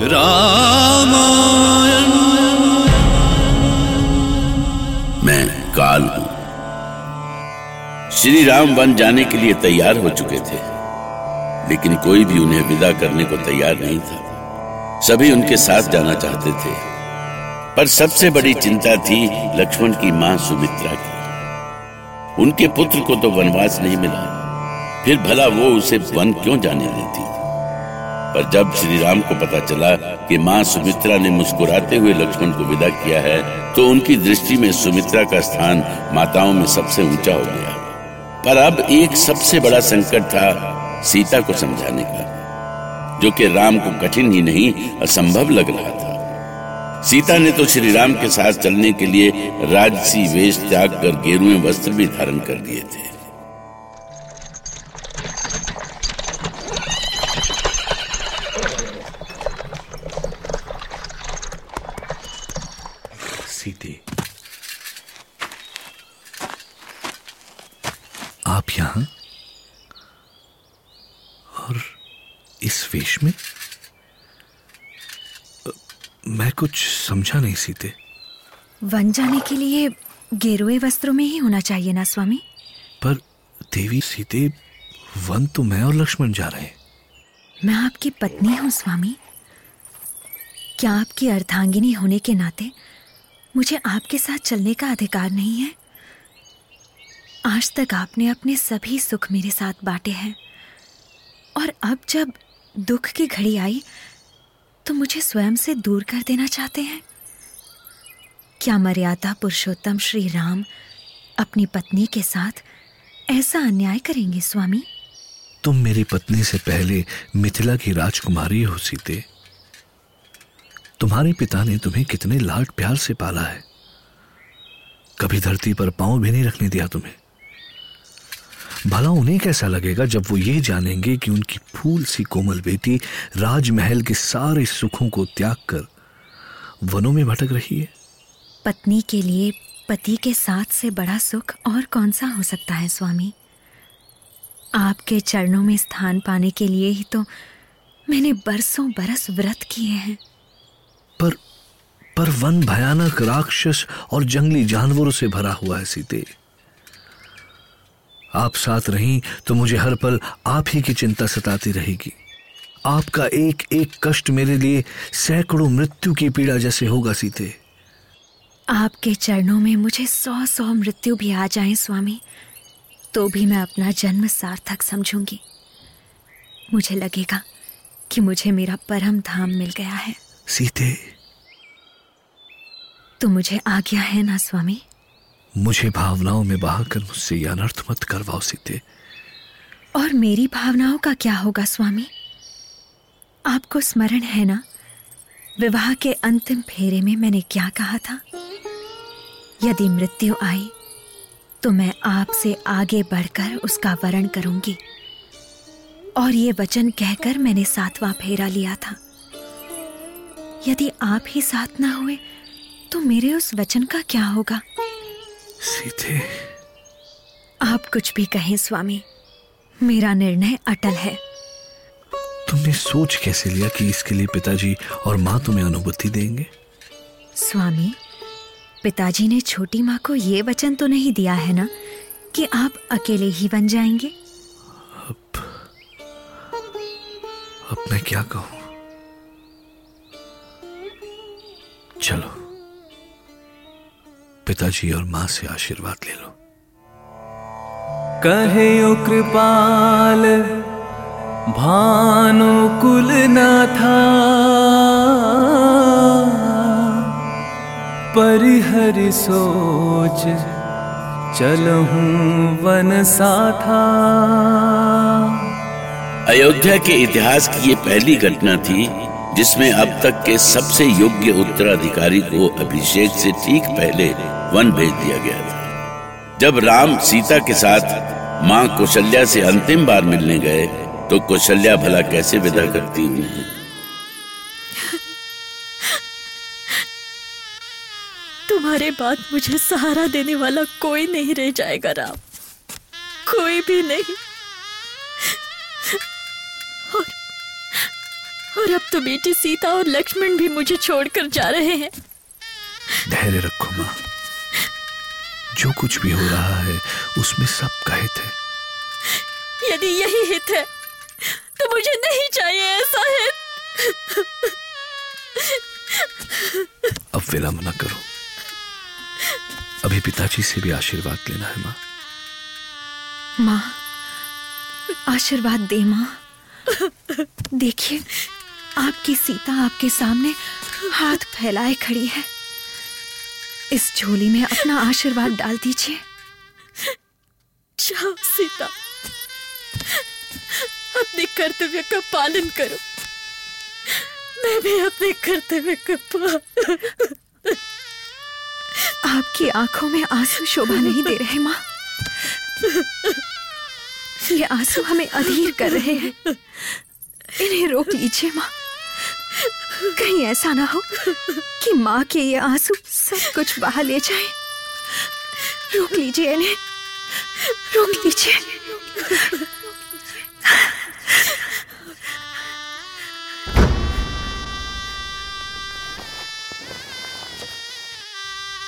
रामायण। मैं काल हूँ। श्री राम वन जाने के लिए तैयार हो चुके थे, लेकिन कोई भी उन्हें विदा करने को तैयार नहीं था। सभी उनके साथ जाना चाहते थे, पर सबसे बड़ी चिंता थी लक्ष्मण की माँ सुमित्रा की। उनके पुत्र को तो वनवास नहीं मिला, फिर भला वो उसे वन क्यों जाने देती? पर जब श्री राम को पता चला कि माँ सुमित्रा ने मुस्कुराते हुए लक्ष्मण को विदा किया है तो उनकी दृष्टि में सुमित्रा का स्थान माताओं में सबसे ऊँचा हो गया। पर अब एक सबसे बड़ा संकट था सीता को समझाने का, जो कि राम को कठिन ही नहीं, असंभव लग रहा था। सीता ने तो श्री राम के साथ चलने के लिए राजसी वेश त्याग कर गेरुए वस्त्र भी धारण कर लिए थे सीते आप यहाँ और इस वेश में? मैं कुछ समझा नहीं सीते। वन जाने के लिए गेरुए वस्त्रों में ही होना चाहिए ना स्वामी? पर देवी सीते वन तो मैं और लक्ष्मण जा रहे हैं। मैं आपकी पत्नी हूँ स्वामी। क्या आपकी अर्धांगिनी होने के नाते मुझे आपके साथ चलने का अधिकार नहीं है? आज तक आपने अपने सभी सुख मेरे साथ बांटे हैं। और अब जब दुख की घड़ी आई तो मुझे स्वयं से दूर कर देना चाहते हैं। क्या मर्यादा पुरुषोत्तम श्री राम अपनी पत्नी के साथ ऐसा अन्याय करेंगे, स्वामी? तुम मेरी पत्नी से पहले मिथिला की राजकुमारी हो, सीते। तुम्हारे पिता ने तुम्हें कितने लाड प्यार से पाला है। कभी धरती पर पाँव भी नहीं रखने दिया तुम्हें। भला उन्हें कैसा लगेगा जब वो ये जानेंगे कि उनकी फूल सी कोमल बेटी राजमहल के सारे सुखों को त्याग कर वनों में भटक रही है। पत्नी के लिए पति के साथ से बड़ा सुख और कौन सा हो सकता है स्वामी? आपके चरणों में स्थान पाने के लिए ही तो मैंने बरसों बरस व्रत किए हैं। पर पर वन भयानक राक्षस और जंगली जानवरों से भरा हुआ है सीते आप साथ रहीं तो मुझे हर पल आप ही की चिंता सताती रहेगी। आपका एक एक कष्ट मेरे लिए सैकड़ों मृत्यु की पीड़ा जैसे होगा सीते। आपके चरणों में मुझे सौ सौ मृत्यु भी आ जाए स्वामी तो भी मैं अपना जन्म सार्थक समझूँगी। मुझे लगेगा कि मुझे मेरा परम धाम मिल गया है। सीते। तो मुझे आज्ञा है ना स्वामी? मुझे भावनाओं में बहाकर मुझसे यह अनर्थ मत करवाओ सीते और मेरी भावनाओं का क्या होगा, स्वामी? आपको स्मरण है ना? विवाह के अंतिम फेरे में मैंने क्या कहा था? यदि मृत्यु आई तो मैं आपसे आगे बढ़कर उसका वरण करूँगी। और ये वचन कहकर मैंने सातवां फेरा लिया था। यदि आप ही साथ ना हुए तो मेरे उस वचन का क्या होगा? सीते आप कुछ भी कहें स्वामी। मेरा निर्णय अटल है। तुमने सोच कैसे लिया कि इसके लिए पिताजी और माँ तुम्हें अनुभूति देंगे? स्वामी पिताजी ने छोटी माँ को ये वचन तो नहीं दिया है ना कि आप अकेले ही बन जाएँगे? अब अब मैं क्या कहूँ? चलो। पिताजी और माँ से आशीर्वाद ले लो। कहे ओ कृपाल भानुकुल न था। परिहरि सोच चलहूं वन साथा। अयोध्या के इतिहास की ये पहली घटना थी जिसमें अब तक के सबसे योग्य उत्तराधिकारी को अभिषेक से ठीक पहले वन भेज दिया गया था। जब राम सीता के साथ माँ कौशल्या से अंतिम बार मिलने गए तो कौशल्या भला कैसे विदा करती उन्हें तुम्हारे बाद मुझे सहारा देने वाला कोई नहीं रह जाएगा राम। कोई भी नहीं। और अब तो बेटी सीता और लक्ष्मण भी मुझे छोड़कर जा रहे हैं। धैर्य रखो माँ। जो कुछ भी हो रहा है उसमें सबका हित है। यदि यही हित है तो मुझे नहीं चाहिए ऐसा हित। अब विलंब न करो। अभी पिताजी से भी आशीर्वाद लेना है माँ। माँ आशीर्वाद दे माँ। देखिए आपकी सीता आपके सामने हाथ फैलाए खड़ी है। इस झोली में अपना आशीर्वाद डाल दीजिए। जाओ सीता अपने कर्तव्य का पालन करो। मैं भी अपने कर्तव्य का पालन आपकी आँखों में आँसू शोभा नहीं दे रहे माँ। ये आँसू हमें अधीर कर रहे हैं। इन्हें रोक लीजिए माँ। कहीं ऐसा ना हो कि माँ के ये आँसू सब कुछ बहा ले जाए। रोक लीजिए इन्हें। रोक लीजिए।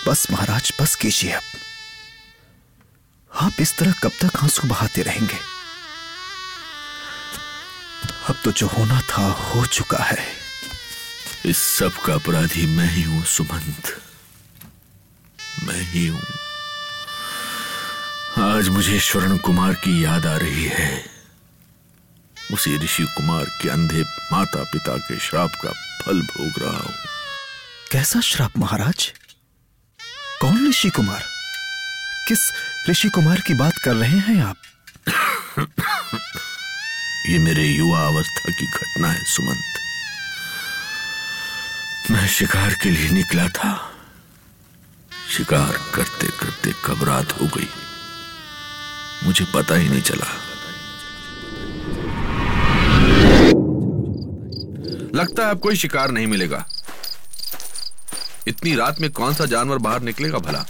बस महाराज, बस कीजिए अब। आप इस तरह कब तक आँसू बहाते रहेंगे? अब तो जो होना था, हो चुका है। इस सब का अपराधी मैं ही हूँ सुमंत। मैं ही हूँ। आज मुझे स्वर्ण कुमार की याद आ रही है। उसी ऋषि कुमार के अंधे माता पिता के श्राप का फल भोग रहा हूँ। कैसा श्राप महाराज? कौन ऋषि कुमार? किस ऋषि कुमार की बात कर रहे हैं आप? ये मेरे युवा अवस्था की घटना है सुमंत। मैं शिकार के लिए निकला था। शिकार करते करते कब रात हो गई। मुझे पता ही नहीं चला। लगता है अब कोई शिकार नहीं मिलेगा। इतनी रात में कौन सा जानवर बाहर निकलेगा भला?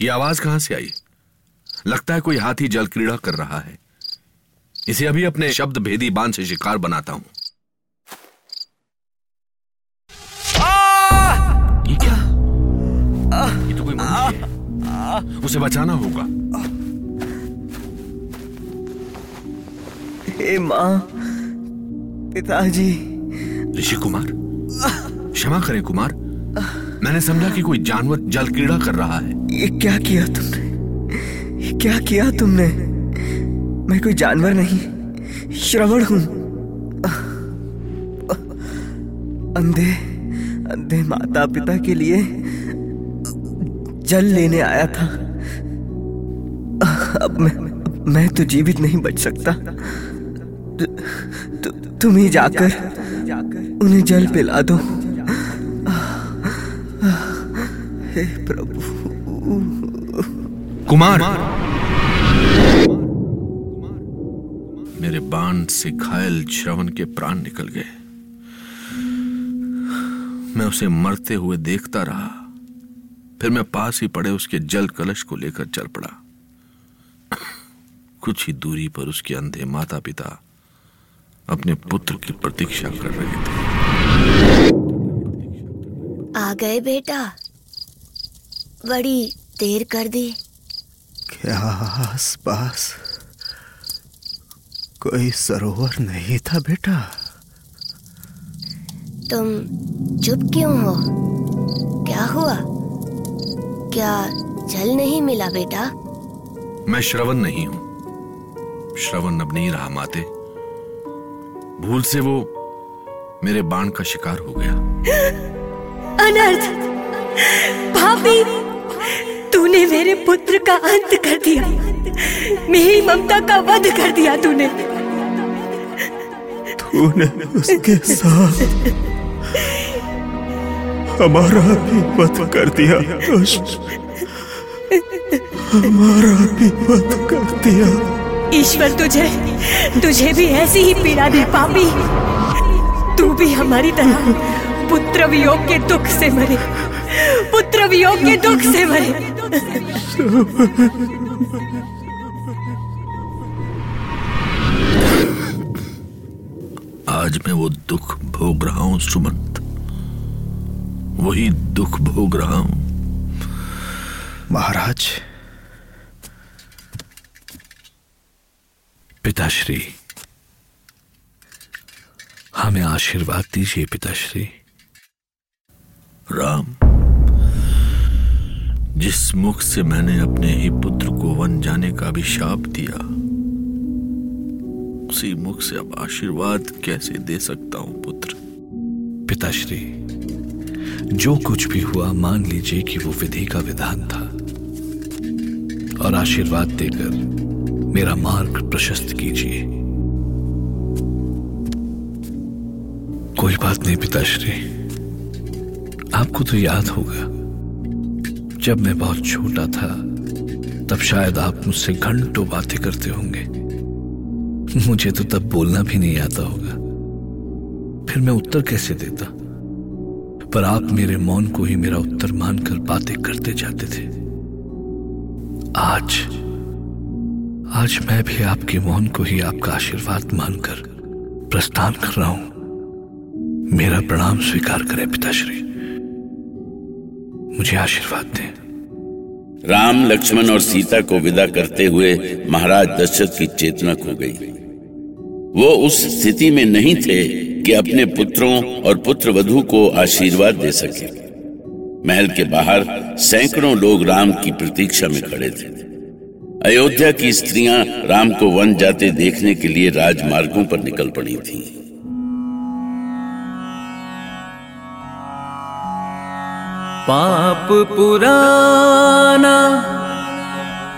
ये आवाज़ कहाँ से आई? लगता है कोई हाथी जल क्रीड़ा कर रहा है। इसे अभी अपने शब्द भेदी बाँध से शिकार बनाता हूँ। ये तो कोई मनुष्य है उसे बचाना होगा। हे माँ पिताजी। ऋषि कुमार क्षमा करें कुमार। मैंने समझा कि कोई जानवर जल क्रीड़ा कर रहा है। ये क्या किया तुमने? ये क्या किया तुमने? मैं कोई जानवर नहीं श्रवण हूँ। अंधे अंधे माता पिता के लिए जल लेने आया था। अब मैं मैं तो जीवित नहीं बच सकता। तु, तु, तुम ही जाकर उन्हें जल पिला दो। हे प्रभु। कुमार। मेरे बाण से घायल श्रवण के प्राण निकल गए। मैं उसे मरते हुए देखता रहा। फिर मैं पास ही पड़े उसके जल कलश को लेकर चल पड़ा। कुछ ही दूरी पर उसके अंधे माता पिता अपने पुत्र की प्रतीक्षा कर रहे थे। आ गए बेटा। बड़ी देर कर दी। क्या आसपास कोई सरोवर नहीं था बेटा? तुम चुप क्यों हो? क्या हुआ? क्या जल नहीं मिला बेटा? मैं श्रवण नहीं हूँ। श्रवण अब नहीं रहा माते। भूल से वो मेरे बाण का शिकार हो गया। अनर्थ! भाभी तूने मेरे पुत्र का अंत कर दिया। मेरी ममता का वध कर दिया तूने। तूने उसके साथ हमारा भी वध कर दिया। हमारा भी वध कर दिया। ईश्वर तुझे तुझे भी ऐसी ही पीड़ा दे पापी। तू भी हमारी तरह पुत्र वियोग के दुख से मरे। पुत्र वियोग के दुख से मरे। आज मैं वो दुख भोग रहा हूँ सुमंत वही दुख भोग रहा हूँ। महाराज। पिताश्री हमें आशीर्वाद दीजिए पिताश्री। राम जिस मुख से मैंने अपने ही पुत्र को वन जाने का अभिशाप दिया उसी मुख से अब आशीर्वाद कैसे दे सकता हूँ पुत्र? पिताश्री जो कुछ भी हुआ, मान लीजिए कि वो विधि का विधान था। और आशीर्वाद देकर मेरा मार्ग प्रशस्त कीजिए। कोई बात नहीं, पिताश्री। आपको तो याद होगा, जब मैं बहुत छोटा था, तब शायद आप मुझसे घंटों बातें करते होंगे। मुझे तो तब बोलना भी नहीं आता होगा। फिर मैं उत्तर कैसे देता? पर आप मेरे मौन को ही मेरा उत्तर मानकर बातें करते जाते थे। आज आज मैं भी आपके मौन को ही आपका आशीर्वाद मानकर प्रस्थान कर रहा हूँ। मेरा प्रणाम स्वीकार करें पिताश्री। मुझे आशीर्वाद दें। राम, लक्ष्मण और सीता को विदा करते हुए महाराज दशरथ की चेतना खो गई। वो उस स्थिति में नहीं थे कि अपने पुत्रों और पुत्र वधु को आशीर्वाद दे सके। महल के बाहर सैकड़ों लोग राम की प्रतीक्षा में खड़े थे। अयोध्या की स्त्रियाँ राम को वन जाते देखने के लिए राजमार्गों पर निकल पड़ी थीं। पाप पुराना,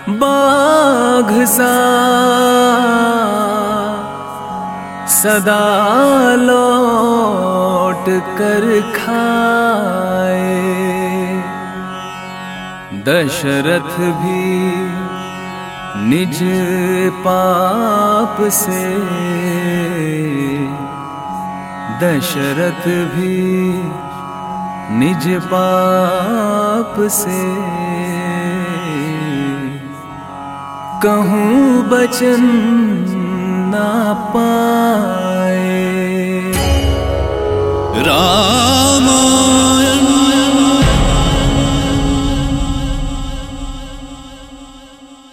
बाघ सा सदा लौट कर खाए। दशरथ भी निज पाप से। दशरथ भी निज पाप से। कहूँ बचन ਨਾ ਪਾਏ। ਰਾਮਾ